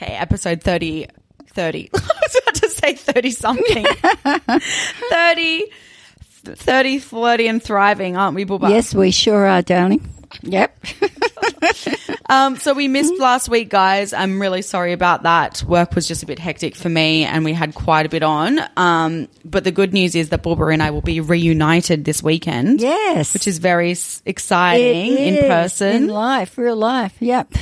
Okay, episode 30. 30. I was about to say 30 something. 30, 30, flirty, and thriving, aren't we, Bubba? Yes, we sure are, darling. Yep. Um, so we missed last week, guys. I'm really sorry about that. Work was just a bit hectic for me, and we had quite a bit on. Um, but the good news is that Bubba and I will be reunited this weekend. Yes. Which is very exciting It in person. In life, real life. Yep.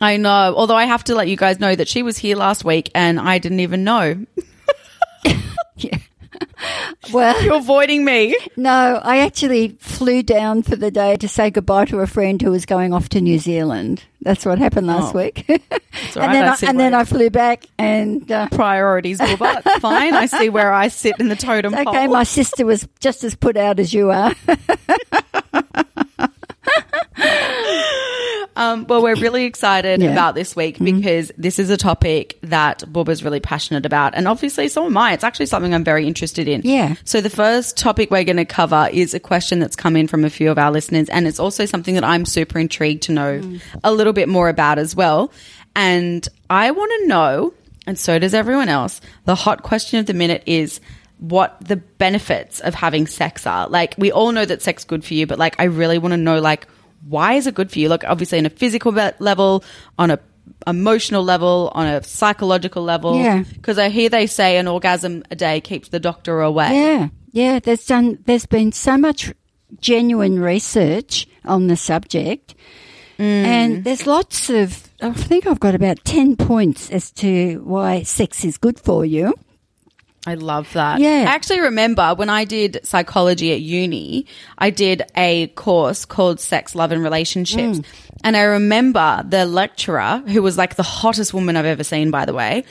I know. Although I have to let you guys know that she was here last week, and I didn't even know. yeah. Well, You're avoiding me. no, I actually flew down for the day to say goodbye to a friend who was going off to New Zealand. That's what happened last Oh. week. all and right, then, I, and then. I flew back and uh, Priorities, Bubba. Fine. I see where I sit in the totem pole. okay, my sister was just as put out as you are. Um, well, we're really excited Yeah. Mm-hmm. about this week because this is a topic that Bubba's really passionate about. And obviously, so am I. It's actually something I'm very interested in. Yeah. So, the first topic we're going to cover is a question that's come in from a few of our listeners. And it's also something that I'm super intrigued to know Mm. a little bit more about as well. And I want to know, and so does everyone else, the hot question of the minute is what the benefits of having sex are. Like, we all know that sex is good for you, but like, I really want to know, like, why is it good for you? Like obviously, on a physical level, on a emotional level, on a psychological level. Yeah. Because I hear they say an orgasm a day keeps the doctor away. Yeah, yeah. There's done. There's been so much genuine research on the subject, Mm. and there's lots of. I think I've got about ten points as to why sex is good for you. I love that. Yeah. I actually remember when I did psychology at uni, I did a course called Sex, Love and Relationships. Mm. And I remember the lecturer, who was like the hottest woman I've ever seen, by the way,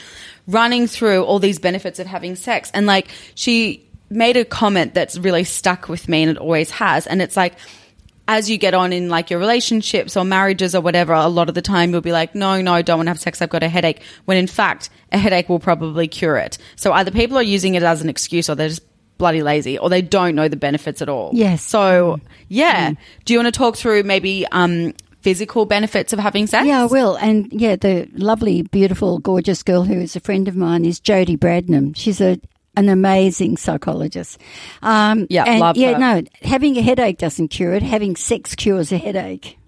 running through all these benefits of having sex. And like, she made a comment that's really stuck with me and it always has. And it's like, as you get on in like your relationships or marriages or whatever, a lot of the time you'll be like, no, no, I don't want to have sex. I've got a headache. When in fact, a headache will probably cure it. So either people are using it as an excuse or they're just bloody lazy or they don't know the benefits at all. Yes. So yeah. Do you want to talk through maybe, um, physical benefits of having sex? Yeah, I will. And yeah, the lovely, beautiful, gorgeous girl who is a friend of mine is Jodie Bradnam. She's a an amazing psychologist. Um, Yeah, and love yeah, her. no, having a headache doesn't cure it. Having sex cures a headache.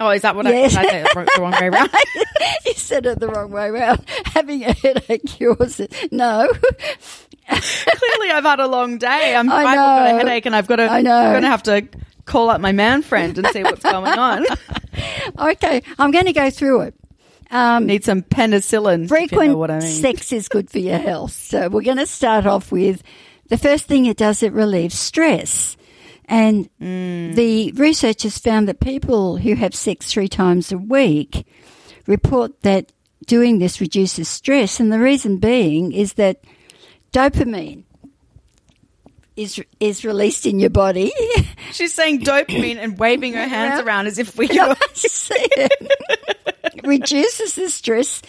Oh, is that what Yes. I, I wrong- the wrong way around? you said it the wrong way around. Having a headache cures it. No. Clearly I've had a long day. I'm, I've got a headache and I've got to, I know. I'm going to have to call up my man friend and see what's going on. okay, I'm going to go through it. Um, Need some penicillin. if you frequent know what I mean. sex is good for your health. So we're going to start off with the first thing it does, it relieves stress. And Mm. the research has found that people who have sex three times a week report that doing this reduces stress. And the reason being is that dopamine is, is released in your body. She's saying dopamine and waving her hands around as if we were. I see it. reduces the stress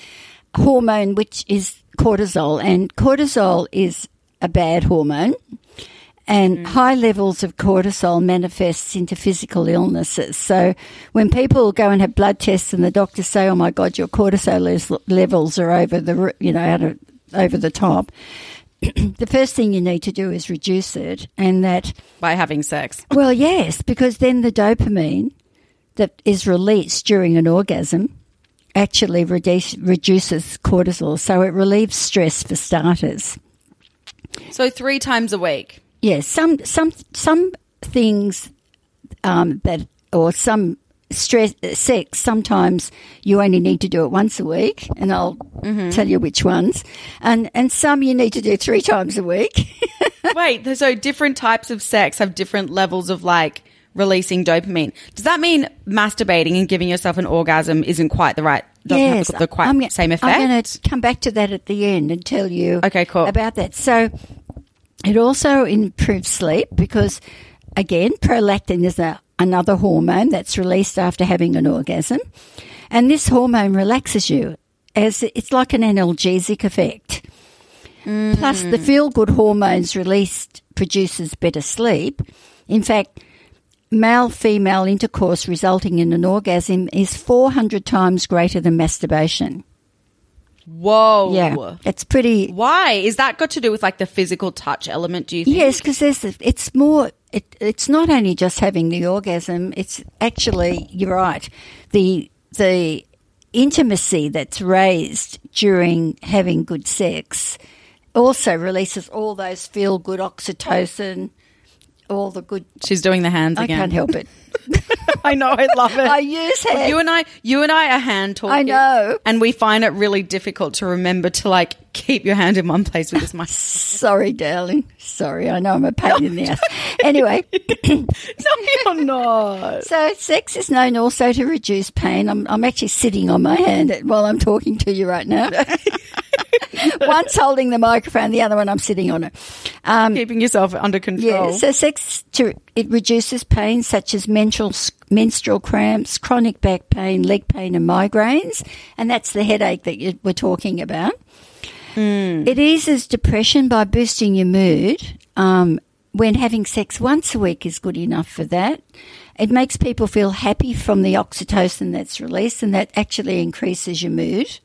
hormone, which is cortisol, and cortisol is a bad hormone. And mm. high levels of cortisol manifests into physical illnesses. So when people go and have blood tests and the doctors say, "Oh my God, your cortisol levels are over the you know out of, over the top," the first thing you need to do is reduce it, and that by having sex. well, yes, because then the dopamine that is released during an orgasm actually reduce, reduces cortisol, so it relieves stress for starters. So three times a week. Yes, some some some things um, that or some stress sex sometimes you only need to do it once a week and I'll tell you which ones and and some you need to do three times a week Wait, so different types of sex have different levels of like releasing dopamine. Does that mean masturbating and giving yourself an orgasm isn't quite the right, doesn't have the quite I'm, same effect? I'm going to come back to that at the end and tell you Okay, cool. about that. So it also improves sleep because, again, prolactin is a, another hormone that's released after having an orgasm. And this hormone relaxes you as it's like an analgesic effect. Plus, the mm. feel good hormones released produces better sleep. In fact, male female intercourse resulting in an orgasm is 400 times greater than masturbation. Whoa. Yeah, it's pretty. Why? Is that got to do with like the physical touch element, do you think? Yes, because there's it's more. It, it's not only just having the orgasm. It's actually you're right. The the intimacy that's raised during having good sex also releases all those feel good oxytocin, all the good. She's doing the hands again. I again. can't help it. I know, I love it. I use hand. you and I, you and I are hand talking. I know. and we find it really difficult to remember to like keep your hand in one place with this mic. Sorry, darling. Sorry, I know I'm a pain in the ass. Anyway, no, you're not. so sex is known also to reduce pain. I'm, I'm actually sitting on my hand while I'm talking to you right now. One's holding the microphone, the other one I'm sitting on it. Um, Keeping yourself under control. yeah, so sex to, it reduces pain such as menstrual menstrual cramps, chronic back pain, leg pain, and migraines, and that's the headache that you, we're talking about. It eases depression by boosting your mood. Um, when having sex once a week is good enough for that. It makes people feel happy from the oxytocin that's released, and that actually increases your mood.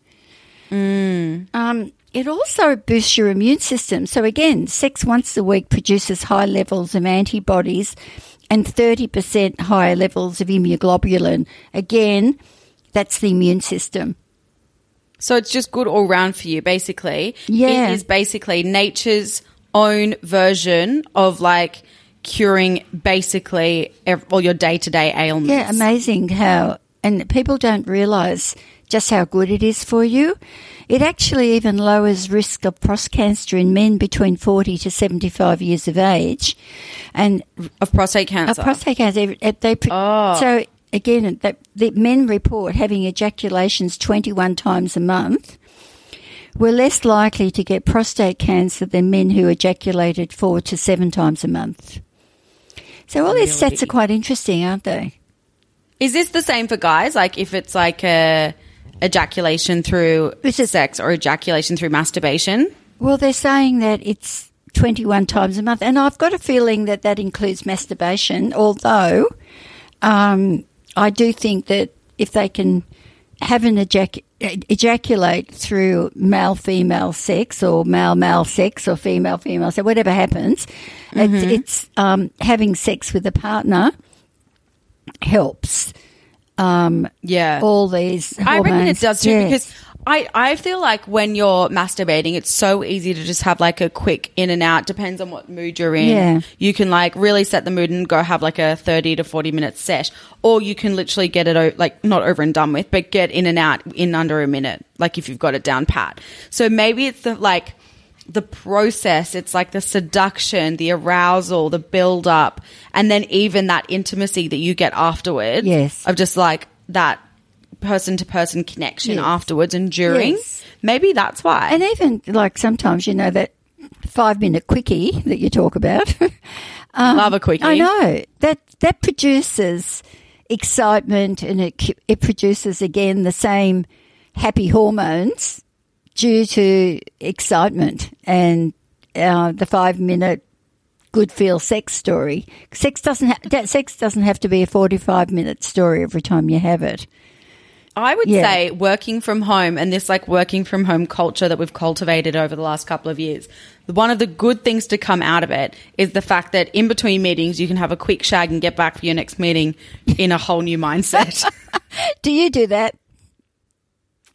Um, it also boosts your immune system. So again, sex once a week produces high levels of antibodies and 30% higher levels of immunoglobulin. Again, that's the immune system. So it's just good all round for you, basically. Yeah. It is basically nature's own version of like curing basically all your day to day ailments. Yeah, amazing how, and people don't realize just how good it is for you. It actually even lowers risk of prostate cancer in men between 40 to 75 years of age. And Of prostate cancer. prostate cancer. uh, They Oh. so again, that the men report having ejaculations twenty one times a month. Were less likely to get prostate cancer than men who ejaculated four to seven times a month. So all these stats are quite interesting, aren't they? is this the same for guys? Like if it's like a ejaculation through This is- sex or ejaculation through masturbation? Well, they're saying that it's 21 times a month. And I've got a feeling that that includes masturbation, although um, I do think that if they can have an ejac- ejaculate through male female sex or male male sex or female female sex, whatever happens, it's, it's um, having sex with a partner helps. Um, Yeah. all these I reckon it does too Yes. because I, I feel like when you're masturbating, it's so easy to just have like a quick in and out. Depends on what mood you're in. Yeah. You can like really set the mood and go have like a 30 to 40 minute set. Or you can literally get it, o- like not over and done with, but get in and out in under a minute. Like if you've got it down pat. So maybe it's the like, the process, it's like the seduction, the arousal, the build up, and then even that intimacy that you get afterwards. Yes. Of just like that person to person connection Yes. afterwards and during. Yes. Maybe that's why. And even like sometimes, you know, that five minute quickie that you talk about. Um, Love a quickie. I know that that produces excitement and it it produces again the same happy hormones due to excitement and uh, the five minute good feel sex story. Sex doesn't ha- that sex doesn't have to be a forty five minute story every time you have it. I would Yeah. say working from home and this like working from home culture that we've cultivated over the last couple of years. One of the good things to come out of it is the fact that in between meetings you can have a quick shag and get back for your next meeting in a whole new mindset. Do you do that?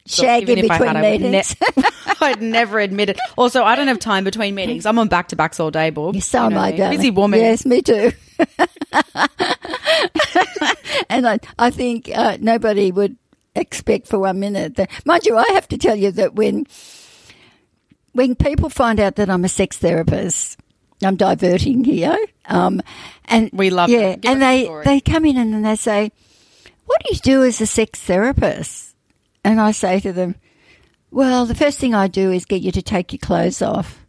Shag in Even if I between had, I would meetings. ne- I'd never admit it. Also, I don't have time between meetings. I'm on back to backs all day, Bob. So You am know I, darling. Busy woman. Yes, me too. and I, I think uh, nobody would expect for one minute that, mind you, I have to tell you that when when people find out that I'm a sex therapist, I'm diverting here, um, and We love yeah, and us the they they come in and then they say, "What do you do as a sex therapist?" And I say to them, "Well, the first thing I do is get you to take your clothes off."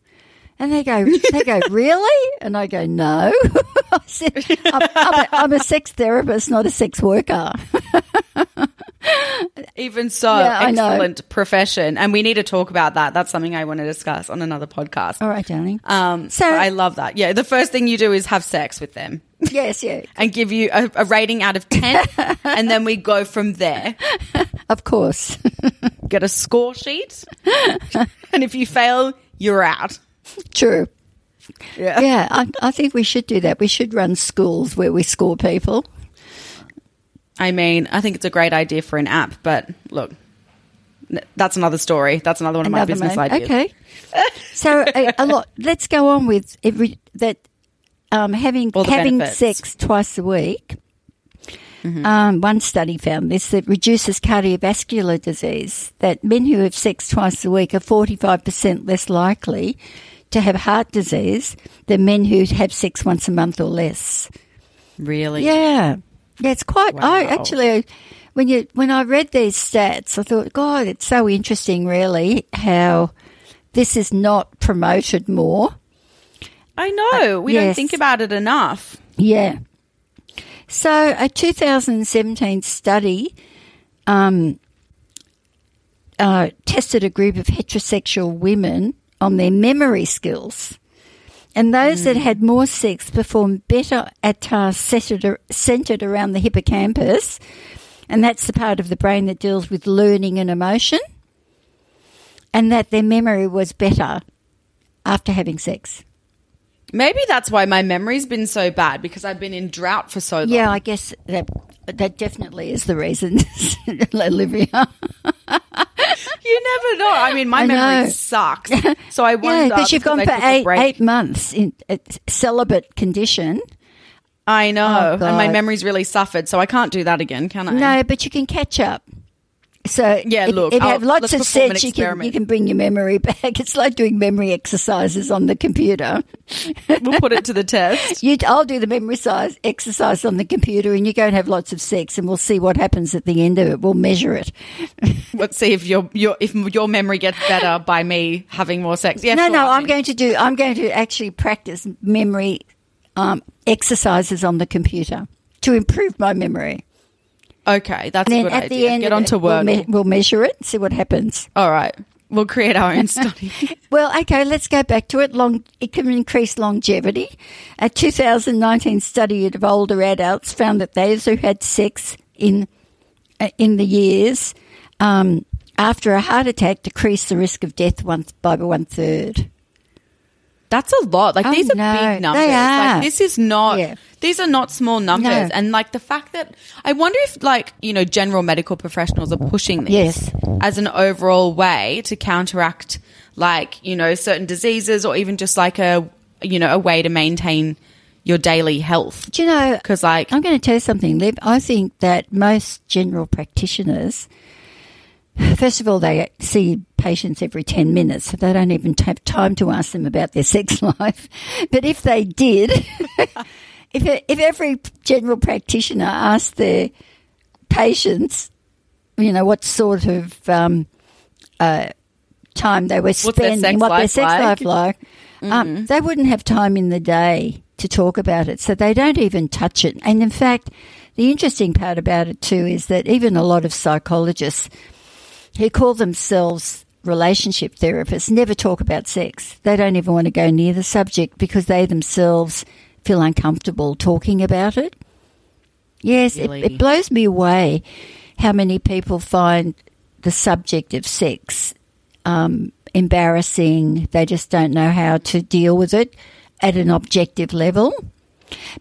And they go, they go, really? And I go, no. I said, I'm, I'm, a, I'm a sex therapist, not a sex worker. Even so, Yeah, excellent profession. And we need to talk about that. That's something I want to discuss on another podcast. All right, darling. Um, So- I love that. Yeah, the first thing you do is have sex with them yes, yeah, and give you a, a rating out of 10. and then we go from there. of course. Get a score sheet. and if you fail, you're out. True. Yeah. Yeah, I, I think we should do that. We should run schools where we score people. I mean, I think it's a great idea for an app, but look, that's another story. That's another one of my business man. ideas. Okay. So a, a lot. Let's go on with every that um, having having benefits. sex twice a week. Mm-hmm. Um, one study found this that reduces cardiovascular disease. That men who have sex twice a week are forty five percent less likely to have heart disease than men who have sex once a month or less. Really? Yeah, yeah, it's quite. I actually, when you when I read these stats, I thought, God, it's so interesting, really, how this is not promoted more. I know. We don't think about it enough. Yeah. So, a 2017 study um, uh, tested a group of heterosexual women on their memory skills. And those that mm. had more sex performed better at tasks centered, centered around the hippocampus. And that's the part of the brain that deals with learning and emotion. And that their memory was better after having sex. Maybe that's why my memory's been so bad because I've been in drought for so long. Yeah, I guess that that definitely is the reason, Olivia. You never know. I mean, my I memory know. sucks. So I wonder. yeah, because you've gone for eight eight months in a celibate condition. I know. Oh, and my memory's really suffered, so I can't do that again, can I? No, but you can catch up. So Yeah, look, if you have lots of sets, you can you can bring your memory back. It's like doing memory exercises on the computer. We'll put it to the test. You, I'll do the memory size exercise on the computer, and you go and have lots of sex, and we'll see what happens at the end of it. We'll measure it. Let's see if your your if your memory gets better by me having more sex. Yeah, no, sure, no, I'm going to do. I'm going to actually practice memory um, exercises on the computer to improve my memory. Okay, that's And a then good at idea. the end, Get on to it, we'll, me- we'll measure it, see what happens. All right, we'll create our own study. Well, okay, let's go back to it. Long, it can increase longevity. A 2019 study of older adults found that those who had sex in uh, in the years um, after a heart attack decreased the risk of death one, by one third. That's a lot. Like Oh, these are no, big numbers. they are. Like this is not. Yeah. These are not small numbers. No. And like the fact that I wonder if like you know general medical professionals are pushing this Yes. as an overall way to counteract like you know certain diseases or even just like a you know a way to maintain your daily health. Do you know? Because like I'm going to tell you something, Lib. I think that most general practitioners, first of all, they see patients every 10 minutes, so they don't even have time to ask them about their sex life. But if they did, if, if every general practitioner asked their patients, you know, what sort of um, uh, time they were spending, what their sex life like, um, they wouldn't have time in the day to talk about it. So they don't even touch it. And in fact, the interesting part about it too is that even a lot of psychologists who call themselves relationship therapists never talk about sex. They don't even want to go near the subject because they themselves feel uncomfortable talking about it. Yes, it, Really? it blows me away how many people find the subject of sex um, embarrassing. They just don't know how to deal with it at an objective level.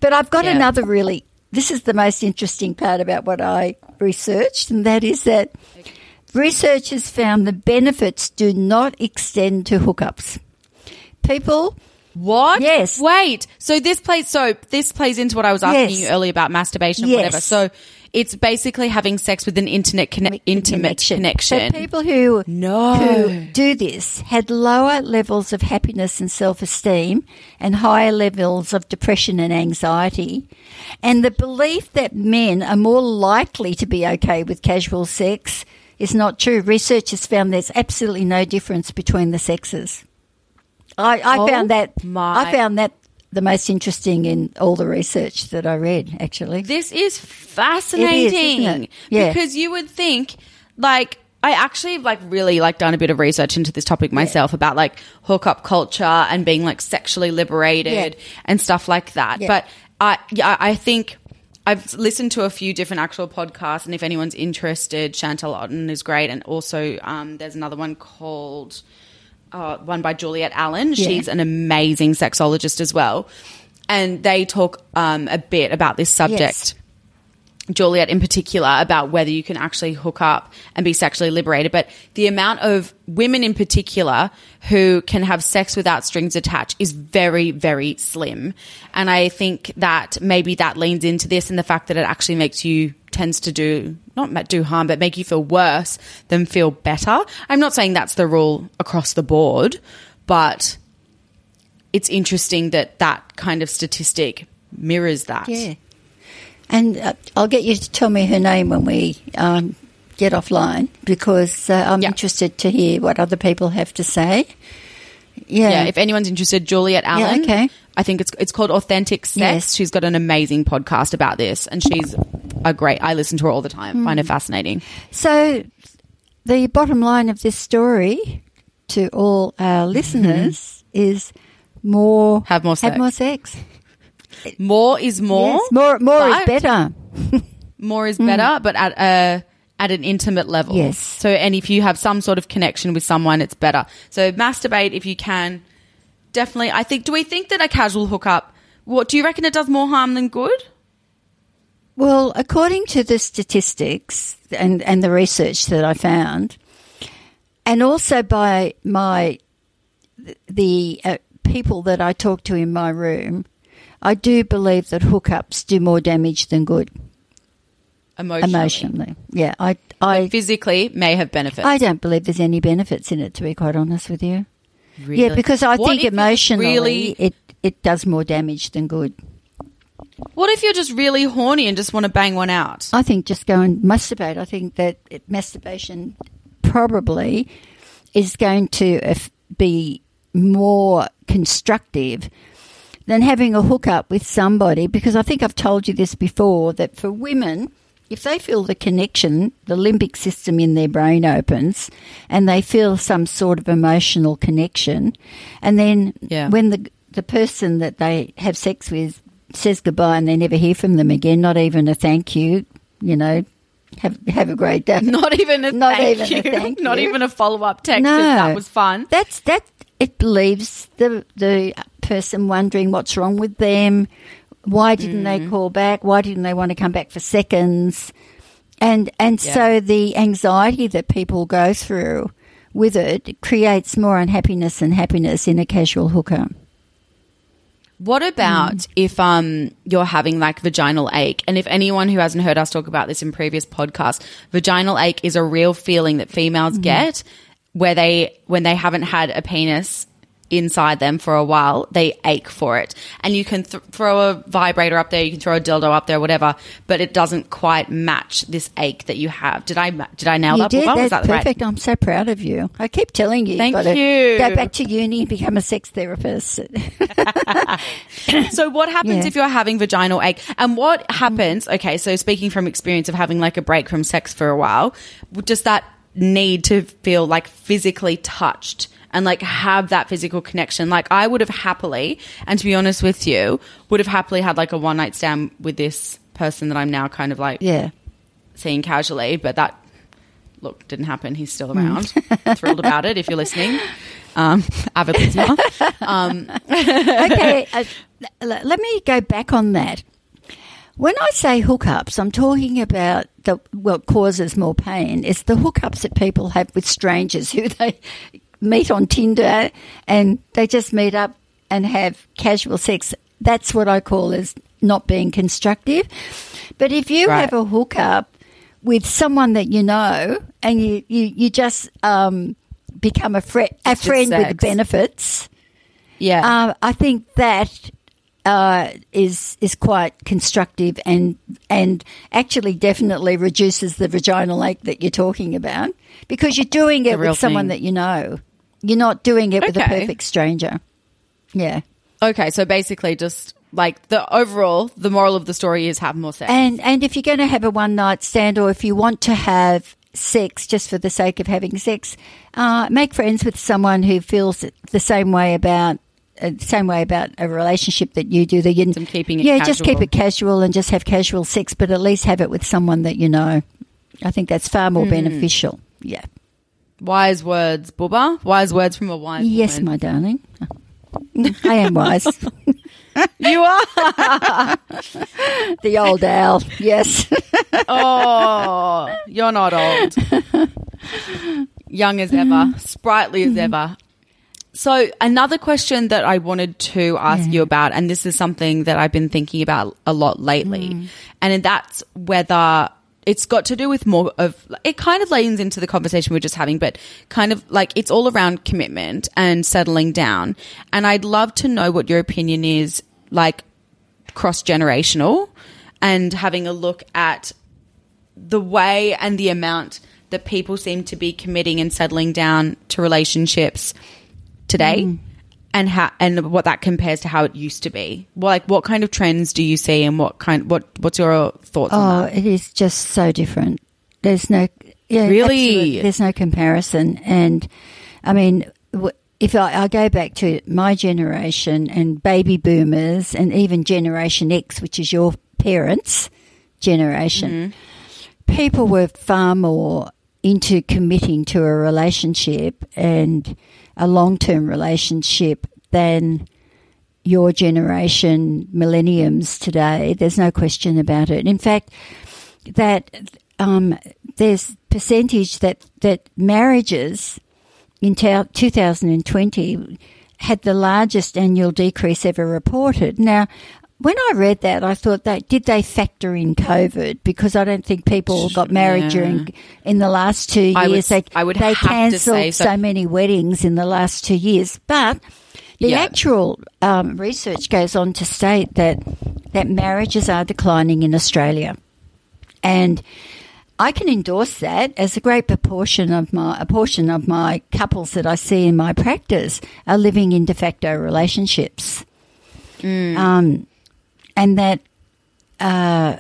But I've got Yeah. another really, this is the most interesting part about what I researched, and that is that Researchers found the benefits do not extend to hookups. People, What? Yes. Wait. So this plays. So this plays into what I was asking Yes. you earlier about masturbation or Yes. whatever. So it's basically having sex with an internet conne- intimate connection. So people who No. who do this had lower levels of happiness and self-esteem and higher levels of depression and anxiety. And the belief that men are more likely to be okay with casual sex is not true. Researchers found there's absolutely no difference between the sexes. I, I Oh found that my- I found that the most interesting in all the research that I read. Actually, This is fascinating isn't it? Yeah. because you would think like I actually have like really like done a bit of research into this topic myself about like hookup culture and being like sexually liberated Yeah. and stuff like that. Yeah. But I I think I've listened to a few different actual podcasts, and if anyone's interested, Chantelle Otten is great, and also um, there's another one called uh, one by Juliet Allen. She's an amazing sexologist as well, and they talk um, a bit about this subject. Juliet in particular about whether you can actually hook up and be sexually liberated, but the amount of women in particular who can have sex without strings attached is very, very slim. And I think that maybe that leans into this and the fact that it actually makes you tends to do not do harm, but make you feel worse than feel better. I'm not saying that's the rule across the board, but it's interesting that that kind of statistic mirrors that. Yeah. And uh, I'll get you to tell me her name when we um, get offline because uh, I'm Yeah. interested to hear what other people have to say. Yeah. Yeah, if anyone's interested, Juliet Allen. okay. I think it's it's called Authentic Sex. Yes. She's got an amazing podcast about this, and she's a great. I listen to her all the time. Find her Hmm. fascinating. so, the bottom line of this story to all our listeners is more Mm-hmm. Have more sex. Have more sex. More is more. Yes, more more is better. More is better, but at a at an intimate level. Mm. Yes. So, and if you have some sort of connection with someone, it's better. So, masturbate if you can. Definitely, I think. Do we think that a casual hookup? What do you reckon? It does more harm than good. Well, according to the statistics and, and the research that I found, and also by my the uh, people that I talk to in my room, I do believe that hookups do more damage than good Emotionally, emotionally. Yeah, I I physically may have benefits. I don't believe there's any benefits in it. To be quite honest with you, Really? yeah, because I What think emotionally really it it does more damage than good. What if you're just really horny and just want to bang one out? I think just go and masturbate. I think that it, masturbation probably is going to uh, be more constructive than having a hookup with somebody because I think I've told you this before that for women, if they feel the connection, the limbic system in their brain opens and they feel some sort of emotional connection, and then Yeah. when the the person that they have sex with says goodbye and they never hear from them again, not even a thank you, you know, have have a great day. Not even a Not thank even a you. thank Not you. even a follow up text. No. that was fun. That's that. It leaves the the person wondering what's wrong with them. Why didn't Mm. they call back? Why didn't they want to come back for seconds? And and Yeah. so the anxiety that people go through with it creates more unhappiness than happiness in a casual hookup. What about Mm. if um you're having like vaginal ache? And if anyone who hasn't heard us talk about this in previous podcasts, vaginal ache is a real feeling that Mm. females get where they when they haven't had a penis inside them for a while, they ache for it. And you can th- throw a vibrator up there, you can throw a dildo up there, whatever, but it doesn't quite match this ache that you have. Did I did I nail you that? did. Was That's that right? perfect. I'm so proud of you. I keep telling you. Thank to you. Go back to uni and become a sex therapist. So what happens Yeah. if you're having vaginal ache? And what mm-hmm. happens? Okay, so speaking from experience of having like a break from sex for a while, does that need to feel like physically touched and like have that physical connection? Like I would have happily, and to be honest with you, would have happily had like a one night stand with this person that I'm now kind of like yeah. seeing casually, but that look didn't happen. He's still Mm. around. Thrilled about it if you're listening. Um, avid listener. Um, okay, uh, let me go back on that. When I say hookups, I'm talking about the what causes more pain. It's the hookups that people have with strangers who they meet on Tinder and they just meet up and have casual sex. That's what I call as not being constructive. But if you Right. have a hookup with someone that you know and you, you, you just um, become a, fre- a friend with benefits, Yeah. uh, I think that uh, is is quite constructive and and actually definitely reduces the vaginal ache that you're talking about because you're doing it with someone thing. that you know. You're not doing it with a perfect stranger. Yeah. okay. So basically, just like the overall, the moral of the story is have more sex. And and if you're going to have a one night stand, or if you want to have sex just for the sake of having sex, uh, make friends with someone who feels the same way about. Uh, same way about a relationship that you do. That you, Some keeping it yeah, just keep it casual and just have casual sex, but at least have it with someone that you know. I think that's far more beneficial. Yeah. wise words, Bubba. Wise words from a wise. Yes, woman. my darling. I am wise. you are. the old owl. Yes. Oh, you're not old. Young as ever, sprightly as ever. So, another question that I wanted to ask you about, and this is something that I've been thinking about a lot lately, mm. and that's whether it's got to do with more of it kind of leans into the conversation we are just having, but kind of like it's all around commitment and settling down. And I'd love to know what your opinion is like cross generational and having a look at the way and the amount that people seem to be committing and settling down to relationships today mm. and how and what that compares to how it used to be well, like what kind of trends do you see and what kind what what's your thoughts Oh, on that it is just so different. There's no, yeah, Really? There's no comparison. And I mean, w- if I, I go back to my generation and baby boomers and even Generation X, which is your parents' generation, mm-hmm. people were far more into committing to a relationship and a long term relationship than your generation, millenniums today. There's no question about it. In fact, that um, there's percentage that that marriages in ta- 2020 had the largest annual decrease ever reported. Now, when I read that, I thought that did they factor in COVID because I don't think people got married Yeah. during in the last two I would- years. they I would they have to cancelled say so. so many weddings in the last two years, but the Yeah. actual um, research goes on to state that that marriages are declining in Australia, and I can endorse that as a great proportion of my a portion of my couples that I see in my practice are living in de facto relationships, um, and that uh,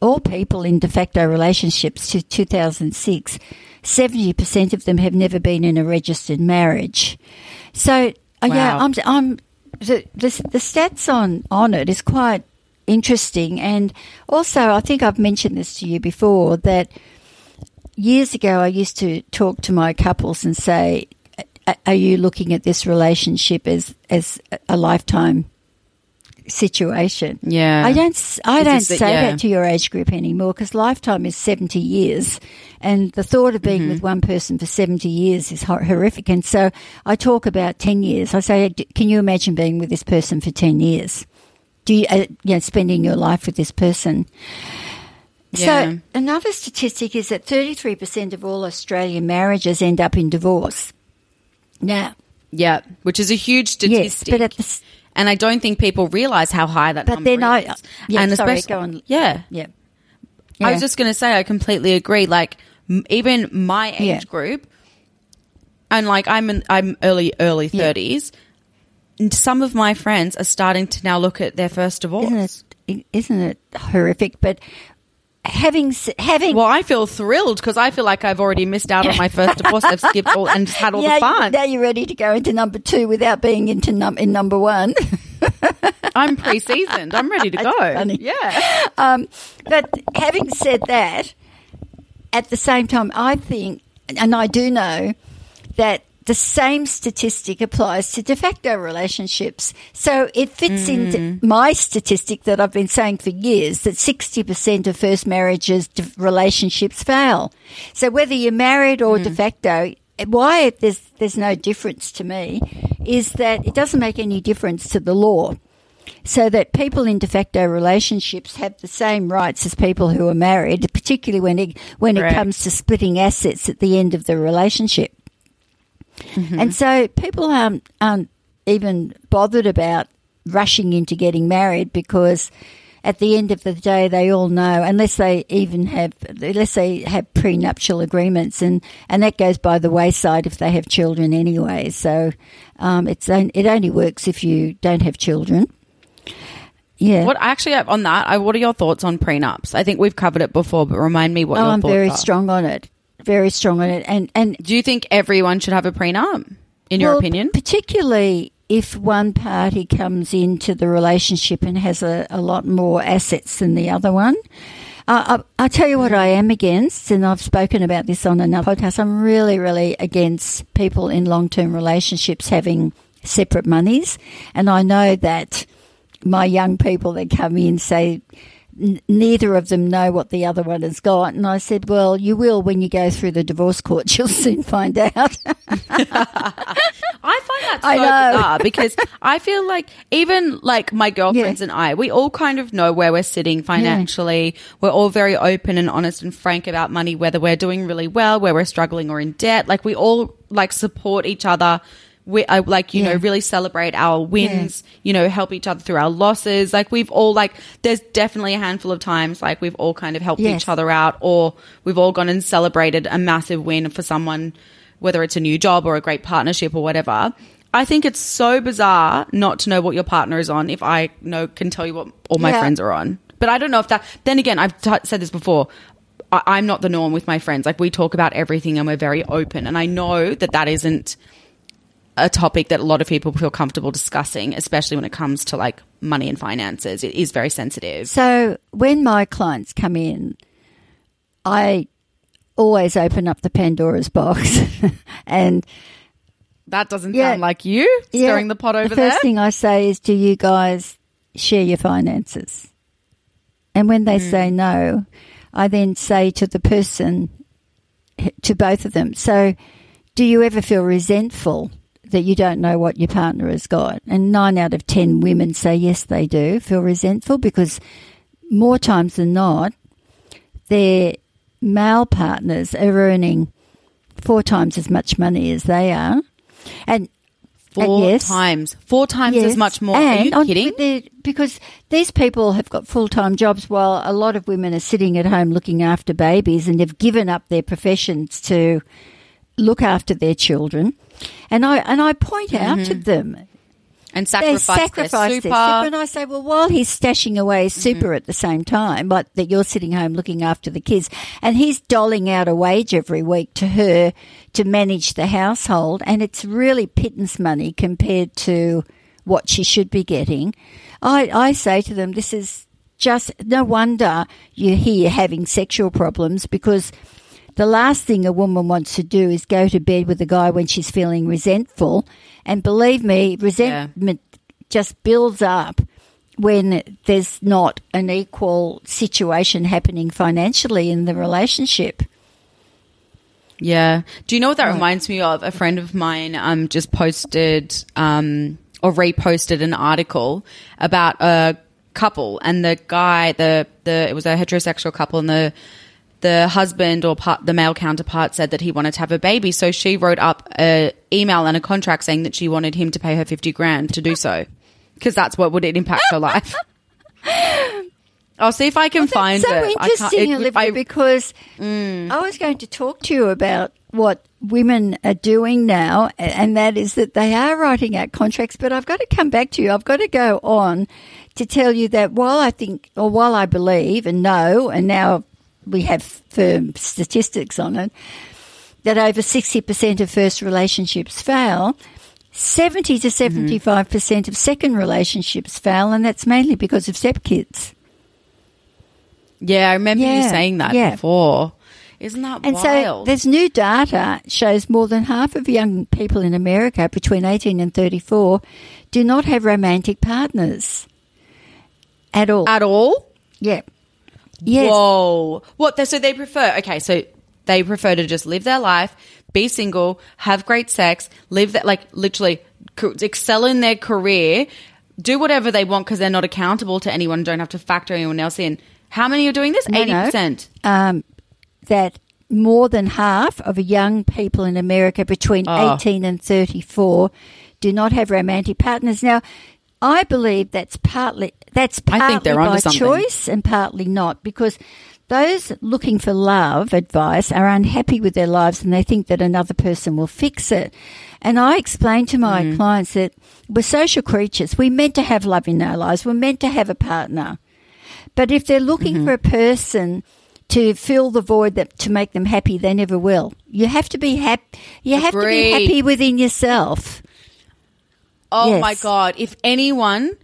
all people in de facto relationships to 2006, 70% of them have never been in a registered marriage. So, uh, yeah, I'm, I'm the, the, the stats on, on it is quite interesting. And also, I think I've mentioned this to you before that years ago I used to talk to my couples and say, Are you looking at this relationship as, as a lifetime situation? Yeah. I don't. I don't say yeah. that to your age group anymore because lifetime is seventy years, and the thought of Mm-hmm. being with one person for seventy years is hor- horrific. And so I talk about ten years. I say, can you imagine being with this person for ten years? Do you, uh, you know, spending your life with this person? Yeah. So another statistic is that thirty three percent of all Australian marriages end up in divorce. Now, yeah which is a huge statistic. yes, but at the and I don't think people realize how high that But then I- yeah, and sorry, especially- go on. yeah yeah. I was just going to say, I completely agree. Like, m- even my age Yeah. group, and like I'm in, I'm early early thirties. and Some of my friends are starting to now look at their first divorce. isn't it isn't it horrific but having having Well, I feel thrilled because I feel like I've already missed out on my first divorce. I've skipped all and just had all yeah, the fun. now you're ready to go into number two without being into num- in number one I'm pre-seasoned. I'm ready to go. Yeah, um, but having said that at the same time i think and i do know that the same statistic applies to de facto relationships. So it fits into mm. my statistic that I've been saying for years that 60% of first marriages relationships fail. So whether you're married or mm. de facto, why there's there's no difference to me is that it doesn't make any difference to the law. So that people in de facto relationships have the same rights as people who are married, particularly when it when it comes to splitting assets at the end of the relationship. And so people aren't, aren't even bothered about rushing into getting married because at the end of the day they all know unless they even have unless they have prenuptial agreements and and that goes by the wayside if they have children anyway so um, it's it only works if you don't have children yeah What actually on that? What are your thoughts on prenups? I think we've covered it before, but remind me what oh your i'm thoughts very are. strong on it very strong on it and and Do you think everyone should have a prenup? In your Well, opinion? Particularly if one party comes into the relationship and has a, a lot more assets than the other one. Uh, I, I'll tell you what I am against, and I've spoken about this on another podcast. I'm really, really against people in long term relationships having separate monies. And I know that my young people that come in say, n- neither of them know what the other one has got. And I said, well, you will when you go through the divorce court. You'll soon find out. I find that so I know. bizarre because I feel like even like my girlfriends and I, we all kind of know where we're sitting financially. We're all very open and honest and frank about money, whether we're doing really well, where we're struggling or in debt. Like we all like support each other. We I, like you know really celebrate our wins. You know, help each other through our losses. Like we've all like there's definitely a handful of times like we've all kind of helped Yes. each other out, or we've all gone and celebrated a massive win for someone whether it's a new job or a great partnership or whatever. I think it's so bizarre not to know what your partner is on if I know can tell you what all my Yeah. friends are on. But I don't know if that. Then again, I've t- said this before. I- I'm not the norm with my friends. Like we talk about everything and we're very open. And I know that that isn't a topic that a lot of people feel comfortable discussing, especially when it comes to like money and finances. It is very sensitive. So when my clients come in, I always open up the Pandora's box and That doesn't Yeah. sound like you stirring the pot over the there. first thing I say is, "Do you guys share your finances?" And when they Hmm. say no, I then say to the person, to both of them, "So, do you ever feel resentful?" That you don't know what your partner has got. And nine out of ten women say yes, they do feel resentful because more times than not, their male partners are earning four times as much money as they are. And Four yes. times. Four times as much more. Are you kidding? Because these people have got full time jobs while a lot of women are sitting at home looking after babies and have given up their professions to look after their children. And I and I point out to mm-hmm. them and they sacrifice, sacrifice their their super. super. And I say, well, while he's stashing away his super mm-hmm. at the same time, but that you're sitting home looking after the kids, and he's doling out a wage every week to her to manage the household, and it's really pittance money compared to what she should be getting. I, I say to them, this is just no wonder you're here having sexual problems because the last thing a woman wants to do is go to bed with a guy when she's feeling resentful. And believe me, resentment just builds up when there's not an equal situation happening financially in the relationship. Yeah. Do you know what that reminds me of? A friend of mine um just posted um or reposted an article about a couple and the guy the the it was a heterosexual couple and the the husband or part, the male counterpart said that he wanted to have a baby so she wrote up a email and a contract saying that she wanted him to pay her 50 grand to do so because that's what would it impact her life I'll see if I can find so it. Interesting, it- Olivia, I- because mm. I was going to talk to you about what women are doing now, and that is that they are writing out contracts. But I've got to come back to you. I've got to go on to tell you that while I think, or while I believe and know, and now we have firm statistics on it, that over 60% of first relationships fail. 70 to mm-hmm. 75% of second relationships fail, and that's mainly because of stepkids. Yeah, I remember you saying that yeah. before. Isn't that And so wild? there's new data shows more than half of young people in America between 18 and 34 do not have romantic partners at all. At all? yeah. Yes. Whoa. What? they- So they prefer, okay, so they prefer to just live their life, be single, have great sex, live that, like, literally excel in their career, do whatever they want because they're not accountable to anyone, don't have to factor anyone else in. How many are doing this? No, no. 80%. um, that more than half of young people in America between Oh. 18 and 34 do not have romantic partners. Now, I believe that's partly that's I partly by something. choice and partly not because those looking for love advice are unhappy with their lives and they think that another person will fix it. And I explain to my Mm. clients that we're social creatures. We're meant to have love in our lives. We're meant to have a partner. But if they're looking Mm-hmm. for a person to fill the void that to make them happy, they never will. You have to be happy. You have to be happy within yourself. Oh Yes. my God. If anyone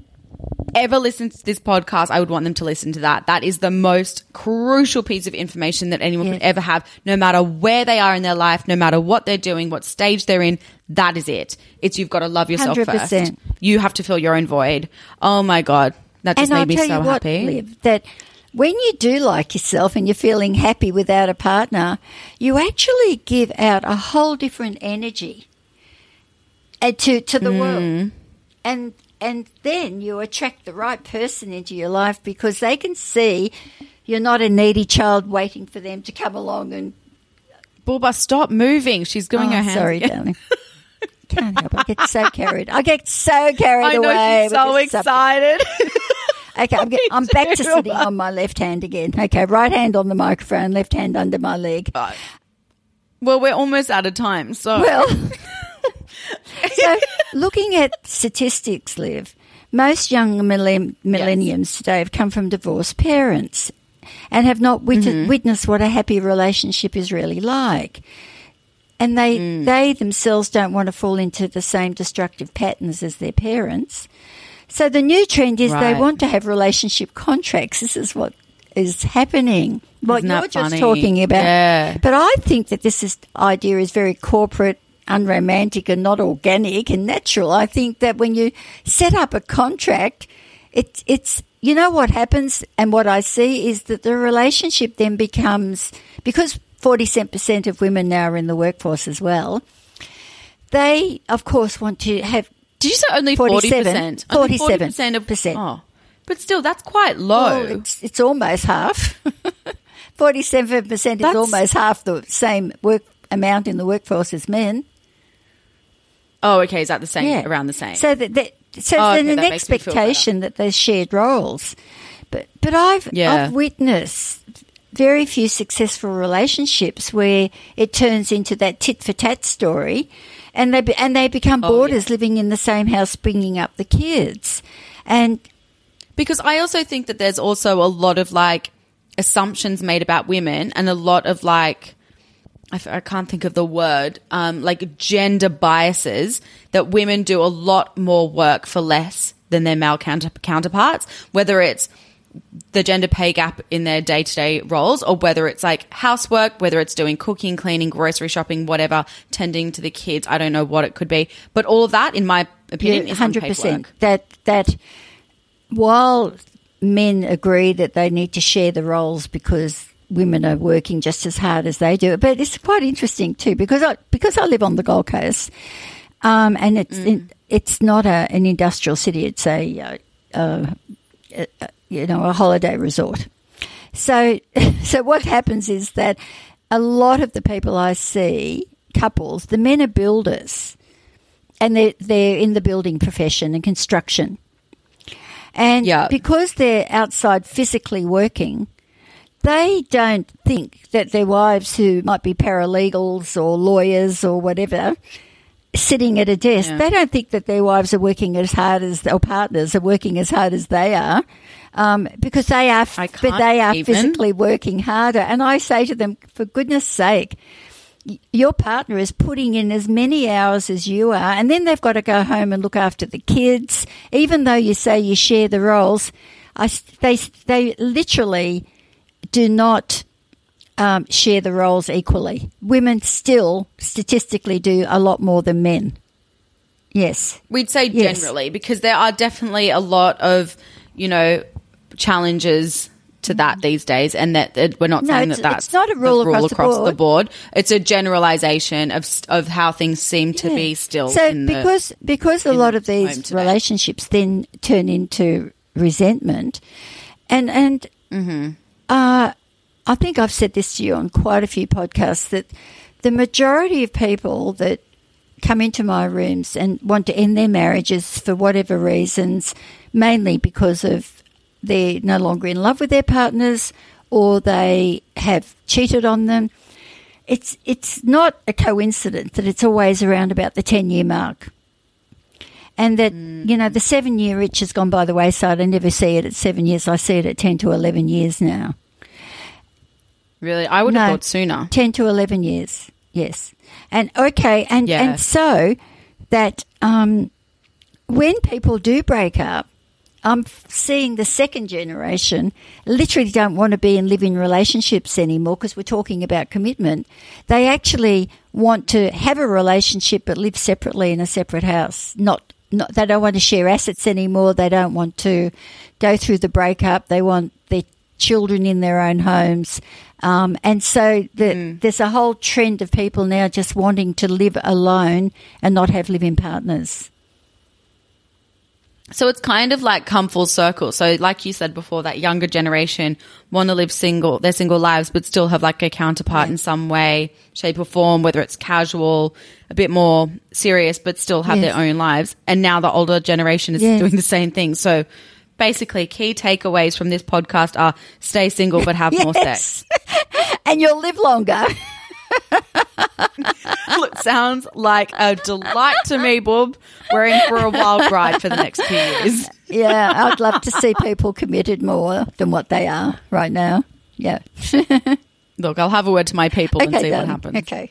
ever listens to this podcast, I would want them to listen to that. That is the most crucial piece of information that anyone Yeah. could ever have, no matter where they are in their life, no matter what they're doing, what stage they're in. That is it. It's you've got to love yourself 100%. first. You have to fill your own void. Oh my God. That just and made I'll me so what, happy. Liv, that when you do like yourself and you're feeling happy without a partner, you actually give out a whole different energy uh, to to the Hmm. world, and and then you attract the right person into your life because they can see you're not a needy child waiting for them to come along and Bulba, stop moving. She's doing Oh, her hands. Sorry, again. darling. Can't help. it. I get so carried. I get so carried I know away. so excited. Okay, I'm, get, I'm back to sitting on my left hand again. Okay, right hand on the microphone, left hand under my leg. well, we're almost out of time. So Well, so looking at statistics, Liv, most young millenn- millenniums today have come from divorced parents and have not wit- Mm-hmm. witnessed what a happy relationship is really like. And they, Mm. they themselves don't want to fall into the same destructive patterns as their parents. So the new trend is they want to have relationship contracts. This is what is happening. What Isn't you're just funny? talking about. Yeah. But I think that this is, idea is very corporate, unromantic, and not organic and natural. I think that when you set up a contract, it, it's you know what happens, and what I see is that the relationship then becomes because forty percent of women now are in the workforce as well. They, of course, want to have Did you say only forty 47, percent? Forty 47 percent of percent. Oh, but still, that's quite Well, low. it's, it's almost half. Forty-seven percent is That's- almost half the same work amount in the workforce as men. Oh, okay. Is that the same? Yeah. Around the same. So that, that so Oh, there's okay, an that expectation that there's shared roles, but but I've Yeah. I've witnessed very few successful relationships where it turns into that tit for tat story, and they be, and they become Oh, boarders living in the same house, bringing up the kids, and Because I also think that there's also a lot of like assumptions made about women and a lot of like, I, f- I can't think of the word, um, like gender biases that women do a lot more work for less than their male counter- counterparts, whether it's the gender pay gap in their day to day roles, or whether it's like housework, whether it's doing cooking, cleaning, grocery shopping, whatever, tending to the kids. I don't know what it could be, but all of that, in my opinion, is 100%. that that while men agree that they need to share the roles because women are working just as hard as they do, but it's quite interesting too because I because I live on the Gold Coast, um, and it's Mm. it's not a, an industrial city; it's a, uh, uh, uh, you know a holiday resort. So, so what happens is that a lot of the people I see, couples, the men are builders, and they're they're in the building profession and construction, and Yeah. because they're outside physically working, they don't think that their wives, who might be paralegals or lawyers or whatever, sitting at a desk, Yeah. they don't think that their wives are working as hard as or partners are working as hard as they are, um, because they are, but they are even. physically working harder. And I say to them, for goodness sake, your partner is putting in as many hours as you are, and then they've got to go home and look after the kids. Even though you say you share the roles, I they they literally do not um, share the roles equally. Women still statistically do a lot more than men. Yes. We'd say Yes. generally because there are definitely a lot of, you know, challenges to that these days, and that, that we're not No, saying that that's not a the rule across the board. It's a generalization of of how things seem to be still. So in the- because because a lot the of these relationships then turn into resentment, and and Mm-hmm. Uh, I think I've said this to you on quite a few podcasts that the majority of people that come into my rooms and want to end their marriages for whatever reasons, mainly because of they're no longer in love with their partners or they have cheated on them. It's it's not a coincidence that it's always around about the ten year mark. And that, you know, the seven year itch has gone by the wayside. I never see it at seven years. I see it at 10 to 11 years now. really, I would have thought sooner. 10 to 11 years. Yes. And okay. And, Yeah. and so that um, when people do break up, I'm seeing the second generation literally don't want to be in living relationships anymore because we're talking about commitment. They actually want to have a relationship but live separately in a separate house. Not, not they don't want to share assets anymore. They don't want to go through the breakup. They want their children in their own homes. Um, and so the, there's a whole trend of people now just wanting to live alone and not have living partners. So it's kind of like come full circle. So, like you said before, that younger generation want to live single, their single lives, but still have like a counterpart in some way, shape, or form, whether it's casual, a bit more serious, but still have Yes. their own lives. And now the older generation is Yes. doing the same thing. So, basically, key takeaways from this podcast are stay single, but have more sex. and you'll live longer. Look, sounds like a delight to me, Bob. We're in for a wild ride for the next few years. yeah, I'd love to see people committed more than what they are right now. Yeah. Look, I'll have a word to my people and see darling. what happens. Okay.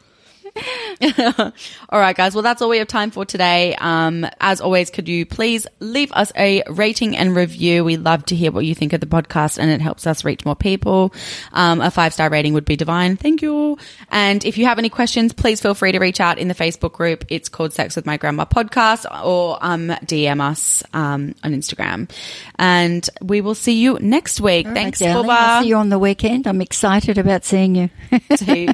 All right, guys. Well, that's all we have time for today. Um, as always, could you please leave us a rating and review? We love to hear what you think of the podcast and it helps us reach more people. Um, a five star rating would be divine. Thank you. And if you have any questions, please feel free to reach out in the Facebook group. It's called Sex with My Grandma Podcast or, um, DM us, um, on Instagram. And we will see you next week. Thanks, Darling, I'll see you on the weekend. I'm excited about seeing you. See you.